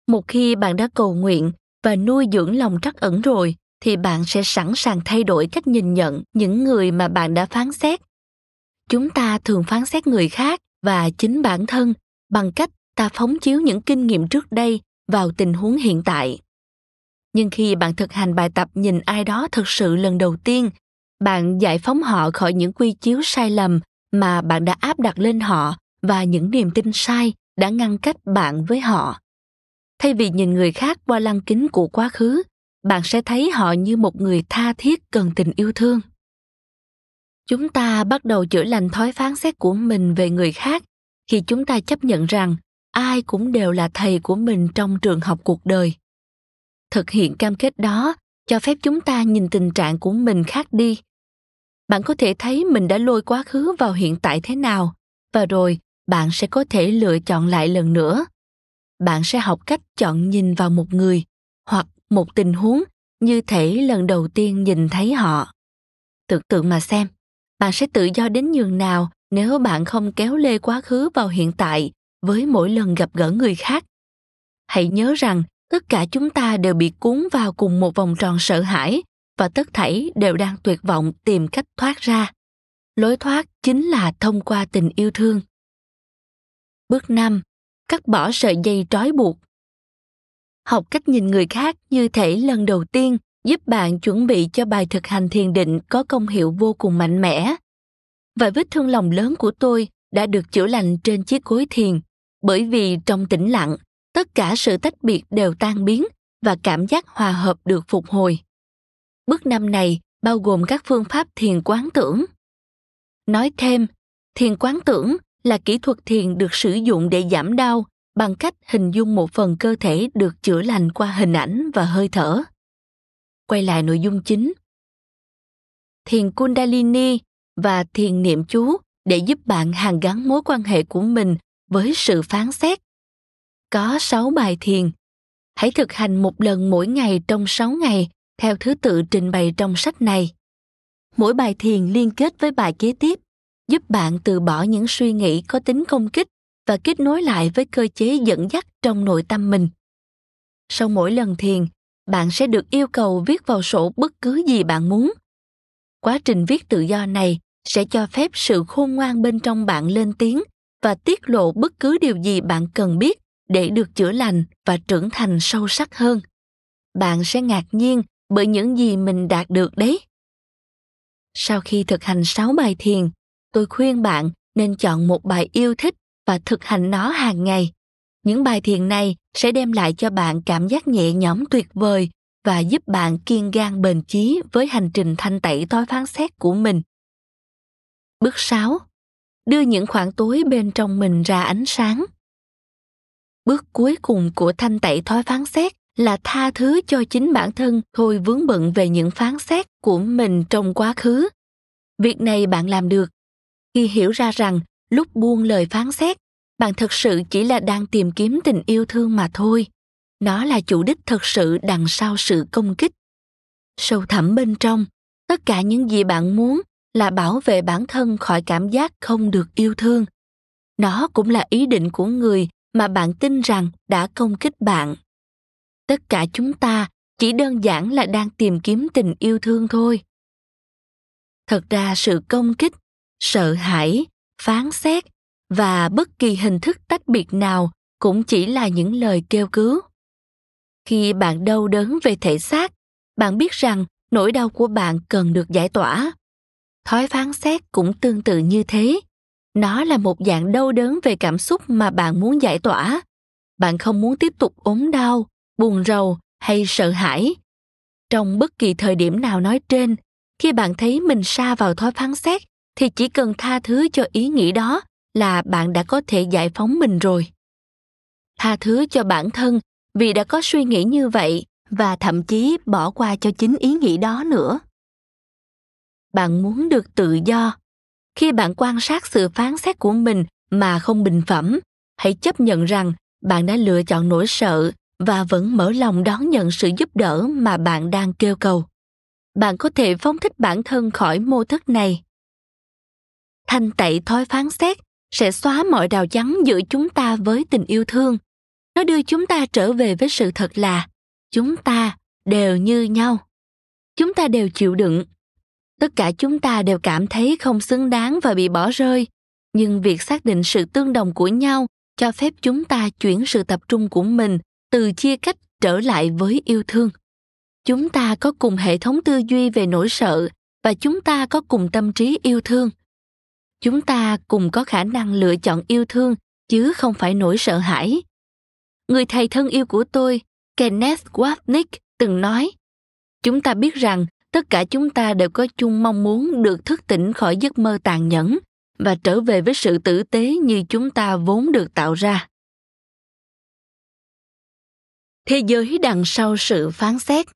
Một khi bạn đã cầu nguyện và nuôi dưỡng lòng trắc ẩn rồi, thì bạn sẽ sẵn sàng thay đổi cách nhìn nhận những người mà bạn đã phán xét. Chúng ta thường phán xét người khác và chính bản thân bằng cách ta phóng chiếu những kinh nghiệm trước đây vào tình huống hiện tại nhưng khi bạn thực hành bài tập nhìn ai đó thực sự lần đầu tiên, bạn giải phóng họ khỏi những quy chiếu sai lầm mà bạn đã áp đặt lên họ và những niềm tin sai đã ngăn cách bạn với họ thay vì nhìn người khác qua lăng kính của quá khứ, bạn sẽ thấy họ như một người tha thiết cần tình yêu thương. Chúng ta bắt đầu chữa lành thói phán xét của mình về người khác khi chúng ta chấp nhận rằng ai cũng đều là thầy của mình trong trường học cuộc đời. Thực hiện cam kết đó cho phép chúng ta nhìn tình trạng của mình khác đi. Bạn có thể thấy mình đã lôi quá khứ vào hiện tại thế nào, và rồi bạn sẽ có thể lựa chọn lại lần nữa bạn sẽ học cách chọn nhìn vào một người hoặc một tình huống như thể lần đầu tiên nhìn thấy họ. Tưởng tượng mà xem, bạn sẽ tự do đến nhường nào nếu bạn không kéo lê quá khứ vào hiện tại với mỗi lần gặp gỡ người khác. Hãy nhớ rằng tất cả chúng ta đều bị cuốn vào cùng một vòng tròn sợ hãi và tất thảy đều đang tuyệt vọng tìm cách thoát ra. Lối thoát chính là thông qua tình yêu thương. Bước 5 cắt bỏ sợi dây trói buộc. Học cách nhìn người khác như thể lần đầu tiên giúp bạn chuẩn bị cho bài thực hành thiền định có công hiệu vô cùng mạnh mẽ. Và vết thương lòng lớn của tôi đã được chữa lành trên chiếc gối thiền, bởi vì trong tĩnh lặng, tất cả sự tách biệt đều tan biến và cảm giác hòa hợp được phục hồi. Bước năm này bao gồm các phương pháp thiền quán tưởng. Nói thêm, thiền quán tưởng là kỹ thuật thiền được sử dụng để giảm đau bằng cách hình dung một phần cơ thể được chữa lành qua hình ảnh và hơi thở quay lại nội dung chính thiền kundalini và thiền niệm chú để giúp bạn hàn gắn mối quan hệ của mình với sự phán xét. Có 6 bài thiền. Hãy thực hành một lần mỗi ngày trong 6 ngày theo thứ tự trình bày trong sách này. Mỗi bài thiền liên kết với bài kế tiếp, giúp bạn từ bỏ những suy nghĩ có tính công kích và kết nối lại với cơ chế dẫn dắt trong nội tâm mình. Sau mỗi lần thiền, bạn sẽ được yêu cầu viết vào sổ bất cứ gì bạn muốn. Quá trình viết tự do này sẽ cho phép sự khôn ngoan bên trong bạn lên tiếng và tiết lộ bất cứ điều gì bạn cần biết để được chữa lành và trưởng thành sâu sắc hơn bạn sẽ ngạc nhiên bởi những gì mình đạt được đấy sau khi thực hành 6 bài thiền, tôi khuyên bạn nên chọn một bài yêu thích và thực hành nó hàng ngày. Những bài thiền này sẽ đem lại cho bạn cảm giác nhẹ nhõm tuyệt vời và giúp bạn kiên gan bền chí với hành trình thanh tẩy thói phán xét của mình. Bước 6. Đưa những khoảng tối bên trong mình ra ánh sáng. Bước cuối cùng của thanh tẩy thói phán xét là tha thứ cho chính bản thân thôi vướng bận về những phán xét của mình trong quá khứ. Việc này bạn làm được khi hiểu ra rằng lúc buông lời phán xét, bạn thực sự chỉ là đang tìm kiếm tình yêu thương mà thôi. Nó là chủ đích thực sự đằng sau sự công kích. Sâu thẳm bên trong, tất cả những gì bạn muốn là bảo vệ bản thân khỏi cảm giác không được yêu thương nó cũng là ý định của người mà bạn tin rằng đã công kích bạn tất cả chúng ta chỉ đơn giản là đang tìm kiếm tình yêu thương thôi thật ra sự công kích sợ hãi, phán xét, và bất kỳ hình thức tách biệt nào cũng chỉ là những lời kêu cứu. Khi bạn đau đớn về thể xác, bạn biết rằng nỗi đau của bạn cần được giải tỏa. Thói phán xét cũng tương tự như thế. Nó là một dạng đau đớn về cảm xúc mà bạn muốn giải tỏa. Bạn không muốn tiếp tục ốm đau, buồn rầu hay sợ hãi. Trong bất kỳ thời điểm nào nói trên, khi bạn thấy mình sa vào thói phán xét thì chỉ cần tha thứ cho ý nghĩ đó là bạn đã có thể giải phóng mình rồi. Tha thứ cho bản thân vì đã có suy nghĩ như vậy và thậm chí bỏ qua cho chính ý nghĩ đó nữa. Bạn muốn được tự do. Khi bạn quan sát sự phán xét của mình mà không bình phẩm, hãy chấp nhận rằng bạn đã lựa chọn nỗi sợ và vẫn mở lòng đón nhận sự giúp đỡ mà bạn đang kêu cầu. Bạn có thể phóng thích bản thân khỏi mô thức này thanh tẩy thói phán xét sẽ xóa mọi rào chắn giữa chúng ta với tình yêu thương. Nó đưa chúng ta trở về với sự thật là, chúng ta đều như nhau. Chúng ta đều chịu đựng. Tất cả chúng ta đều cảm thấy không xứng đáng và bị bỏ rơi. Nhưng việc xác định sự tương đồng của nhau cho phép chúng ta chuyển sự tập trung của mình từ chia cách trở lại với yêu thương. Chúng ta có cùng hệ thống tư duy về nỗi sợ và chúng ta có cùng tâm trí yêu thương chúng ta cùng có khả năng lựa chọn yêu thương, chứ không phải nỗi sợ hãi. Người thầy thân yêu của tôi, kenneth wapnick, từng nói, chúng ta biết rằng tất cả chúng ta đều có chung mong muốn được thức tỉnh khỏi giấc mơ tàn nhẫn và trở về với sự tử tế như chúng ta vốn được tạo ra. Thế giới đằng sau sự phán xét.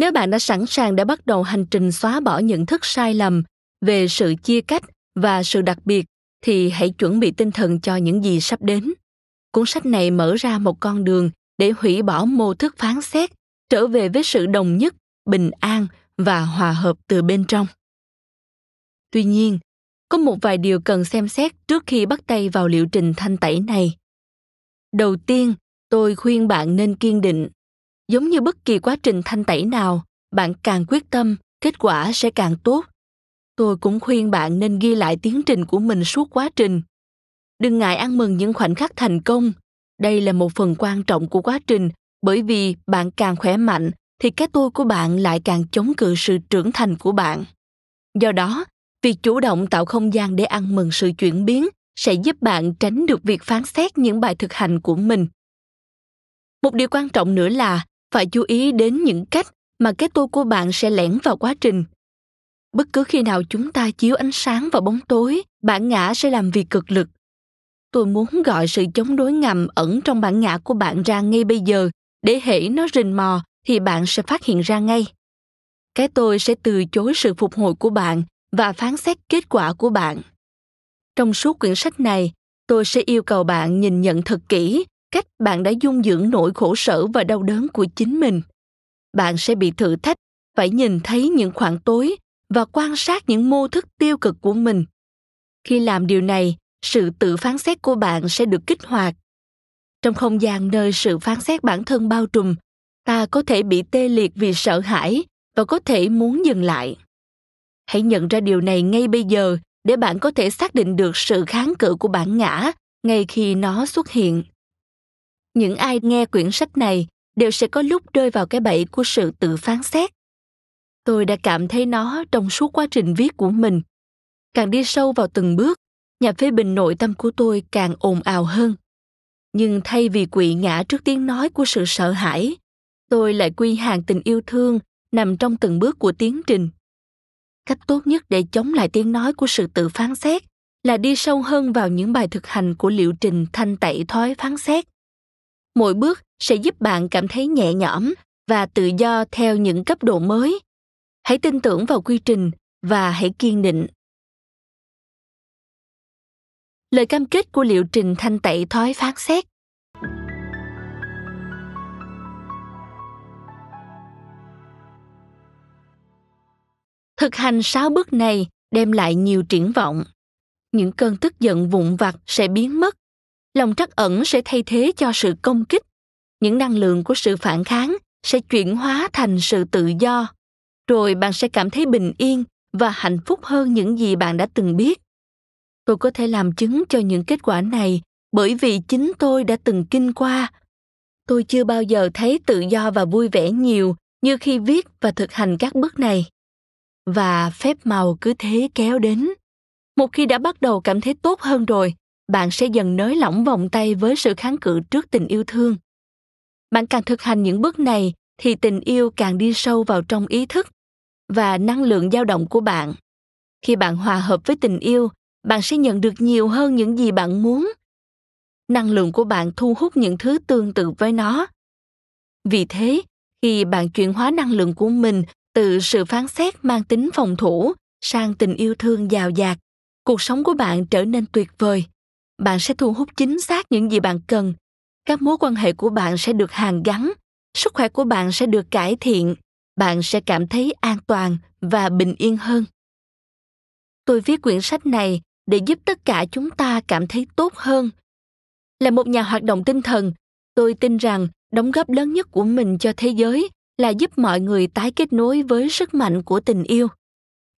Nếu bạn đã sẵn sàng để bắt đầu hành trình xóa bỏ nhận thức sai lầm về sự chia cách và sự đặc biệt, thì hãy chuẩn bị tinh thần cho những gì sắp đến. Cuốn sách này mở ra một con đường để hủy bỏ mô thức phán xét, trở về với sự đồng nhất, bình an và hòa hợp từ bên trong. Tuy nhiên, có một vài điều cần xem xét trước khi bắt tay vào liệu trình thanh tẩy này. Đầu tiên, tôi khuyên bạn nên kiên định giống như bất kỳ quá trình thanh tẩy nào, bạn càng quyết tâm, kết quả sẽ càng tốt. Tôi cũng khuyên bạn nên ghi lại tiến trình của mình suốt quá trình. Đừng ngại ăn mừng những khoảnh khắc thành công. Đây là một phần quan trọng của quá trình, bởi vì bạn càng khỏe mạnh, thì cái tôi của bạn lại càng chống cự sự trưởng thành của bạn. Do đó, việc chủ động tạo không gian để ăn mừng sự chuyển biến sẽ giúp bạn tránh được việc phán xét những bài thực hành của mình. Một điều quan trọng nữa là phải chú ý đến những cách mà cái tôi của bạn sẽ lẻn vào quá trình. Bất cứ khi nào chúng ta chiếu ánh sáng vào bóng tối, bản ngã sẽ làm việc cực lực. Tôi muốn gọi sự chống đối ngầm ẩn trong bản ngã của bạn ra ngay bây giờ. Để hễ nó rình mò, thì bạn sẽ phát hiện ra ngay. Cái tôi sẽ từ chối sự phục hồi của bạn và phán xét kết quả của bạn. Trong suốt quyển sách này, tôi sẽ yêu cầu bạn nhìn nhận thật kỹ cách bạn đã dung dưỡng nỗi khổ sở và đau đớn của chính mình. Bạn sẽ bị thử thách, phải nhìn thấy những khoảng tối và quan sát những mô thức tiêu cực của mình. Khi làm điều này, sự tự phán xét của bạn sẽ được kích hoạt. Trong không gian nơi sự phán xét bản thân bao trùm, ta có thể bị tê liệt vì sợ hãi và có thể muốn dừng lại. Hãy nhận ra điều này ngay bây giờ để bạn có thể xác định được sự kháng cự của bản ngã ngay khi nó xuất hiện những ai nghe quyển sách này đều sẽ có lúc rơi vào cái bẫy của sự tự phán xét. Tôi đã cảm thấy nó trong suốt quá trình viết của mình. Càng đi sâu vào từng bước, nhà phê bình nội tâm của tôi càng ồn ào hơn. Nhưng thay vì quỵ ngã trước tiếng nói của sự sợ hãi, tôi lại quy hàng tình yêu thương nằm trong từng bước của tiến trình. Cách tốt nhất để chống lại tiếng nói của sự tự phán xét là đi sâu hơn vào những bài thực hành của liệu trình thanh tẩy thói phán xét mỗi bước sẽ giúp bạn cảm thấy nhẹ nhõm và tự do theo những cấp độ mới. Hãy tin tưởng vào quy trình và hãy kiên định. Lời cam kết của liệu trình thanh tẩy thói phán xét. Thực hành sáu bước này đem lại nhiều triển vọng. Những cơn tức giận vụn vặt sẽ biến mất. Lòng trắc ẩn sẽ thay thế cho sự công kích. Những năng lượng của sự phản kháng sẽ chuyển hóa thành sự tự do. Rồi bạn sẽ cảm thấy bình yên và hạnh phúc hơn những gì bạn đã từng biết. Tôi có thể làm chứng cho những kết quả này bởi vì chính tôi đã từng kinh qua. Tôi chưa bao giờ thấy tự do và vui vẻ nhiều như khi viết và thực hành các bước này và phép màu cứ thế kéo đến một khi đã bắt đầu cảm thấy tốt hơn rồi bạn sẽ dần nới lỏng vòng tay với sự kháng cự trước tình yêu thương. Bạn càng thực hành những bước này, thì tình yêu càng đi sâu vào trong ý thức và năng lượng dao động của bạn. Khi bạn hòa hợp với tình yêu, bạn sẽ nhận được nhiều hơn những gì bạn muốn. Năng lượng của bạn thu hút những thứ tương tự với nó. Vì thế, khi bạn chuyển hóa năng lượng của mình từ sự phán xét mang tính phòng thủ sang tình yêu thương giàu dạt, cuộc sống của bạn trở nên tuyệt vời bạn sẽ thu hút chính xác những gì bạn cần. Các mối quan hệ của bạn sẽ được hàn gắn, sức khỏe của bạn sẽ được cải thiện, bạn sẽ cảm thấy an toàn và bình yên hơn. Tôi viết quyển sách này để giúp tất cả chúng ta cảm thấy tốt hơn. Là một nhà hoạt động tinh thần, tôi tin rằng đóng góp lớn nhất của mình cho thế giới là giúp mọi người tái kết nối với sức mạnh của tình yêu.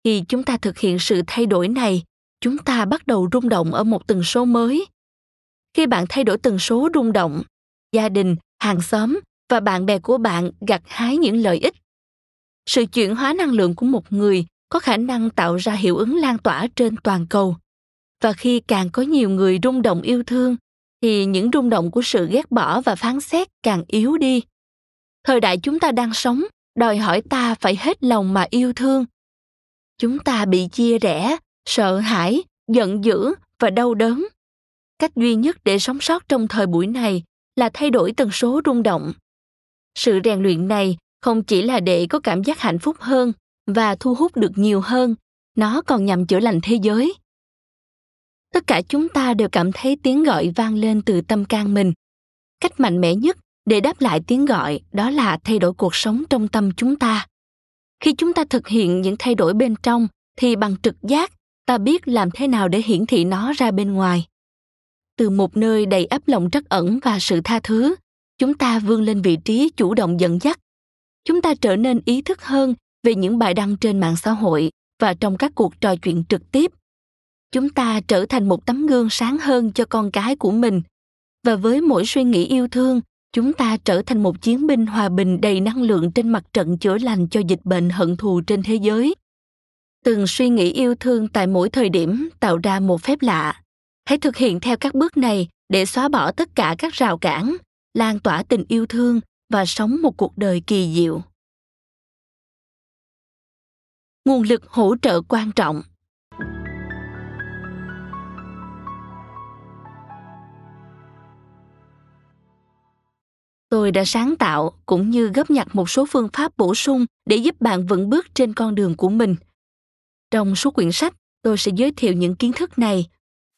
Khi chúng ta thực hiện sự thay đổi này chúng ta bắt đầu rung động ở một tần số mới. Khi bạn thay đổi tần số rung động, gia đình, hàng xóm và bạn bè của bạn gặt hái những lợi ích. Sự chuyển hóa năng lượng của một người có khả năng tạo ra hiệu ứng lan tỏa trên toàn cầu. Và khi càng có nhiều người rung động yêu thương, thì những rung động của sự ghét bỏ và phán xét càng yếu đi. Thời đại chúng ta đang sống, đòi hỏi ta phải hết lòng mà yêu thương. Chúng ta bị chia rẽ sợ hãi, giận dữ và đau đớn. Cách duy nhất để sống sót trong thời buổi này là thay đổi tần số rung động. Sự rèn luyện này không chỉ là để có cảm giác hạnh phúc hơn và thu hút được nhiều hơn, nó còn nhằm chữa lành thế giới. Tất cả chúng ta đều cảm thấy tiếng gọi vang lên từ tâm can mình. Cách mạnh mẽ nhất để đáp lại tiếng gọi đó là thay đổi cuộc sống trong tâm chúng ta. Khi chúng ta thực hiện những thay đổi bên trong thì bằng trực giác ta biết làm thế nào để hiển thị nó ra bên ngoài. Từ một nơi đầy ấp lòng trắc ẩn và sự tha thứ, chúng ta vươn lên vị trí chủ động dẫn dắt. Chúng ta trở nên ý thức hơn về những bài đăng trên mạng xã hội và trong các cuộc trò chuyện trực tiếp. Chúng ta trở thành một tấm gương sáng hơn cho con cái của mình. Và với mỗi suy nghĩ yêu thương, chúng ta trở thành một chiến binh hòa bình đầy năng lượng trên mặt trận chữa lành cho dịch bệnh hận thù trên thế giới từng suy nghĩ yêu thương tại mỗi thời điểm tạo ra một phép lạ. Hãy thực hiện theo các bước này để xóa bỏ tất cả các rào cản, lan tỏa tình yêu thương và sống một cuộc đời kỳ diệu. Nguồn lực hỗ trợ quan trọng. Tôi đã sáng tạo cũng như góp nhặt một số phương pháp bổ sung để giúp bạn vững bước trên con đường của mình trong số quyển sách, tôi sẽ giới thiệu những kiến thức này.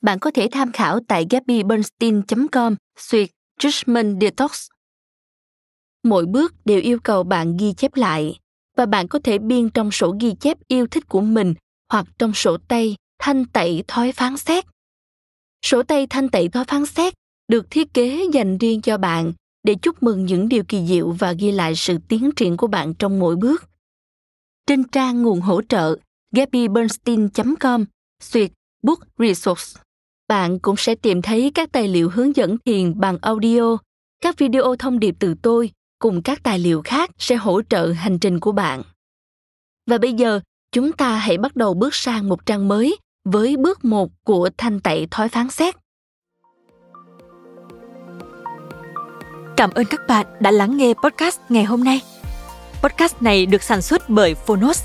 Bạn có thể tham khảo tại gabbybernstein.com suyệt judgment detox. Mỗi bước đều yêu cầu bạn ghi chép lại, và bạn có thể biên trong sổ ghi chép yêu thích của mình, hoặc trong sổ tay thanh tẩy thói phán xét. Sổ tay thanh tẩy thói phán xét được thiết kế dành riêng cho bạn để chúc mừng những điều kỳ diệu và ghi lại sự tiến triển của bạn trong mỗi bước. Trên trang nguồn hỗ trợ gabbybernstein.com xuyệt Book Resource, bạn cũng sẽ tìm thấy các tài liệu hướng dẫn thiền bằng audio, các video thông điệp từ tôi cùng các tài liệu khác sẽ hỗ trợ hành trình của bạn. Và bây giờ, chúng ta hãy bắt đầu bước sang một trang mới với bước một của thanh tẩy thói phán xét. Cảm ơn các bạn đã lắng nghe podcast ngày hôm nay. Podcast này được sản xuất bởi Phonos,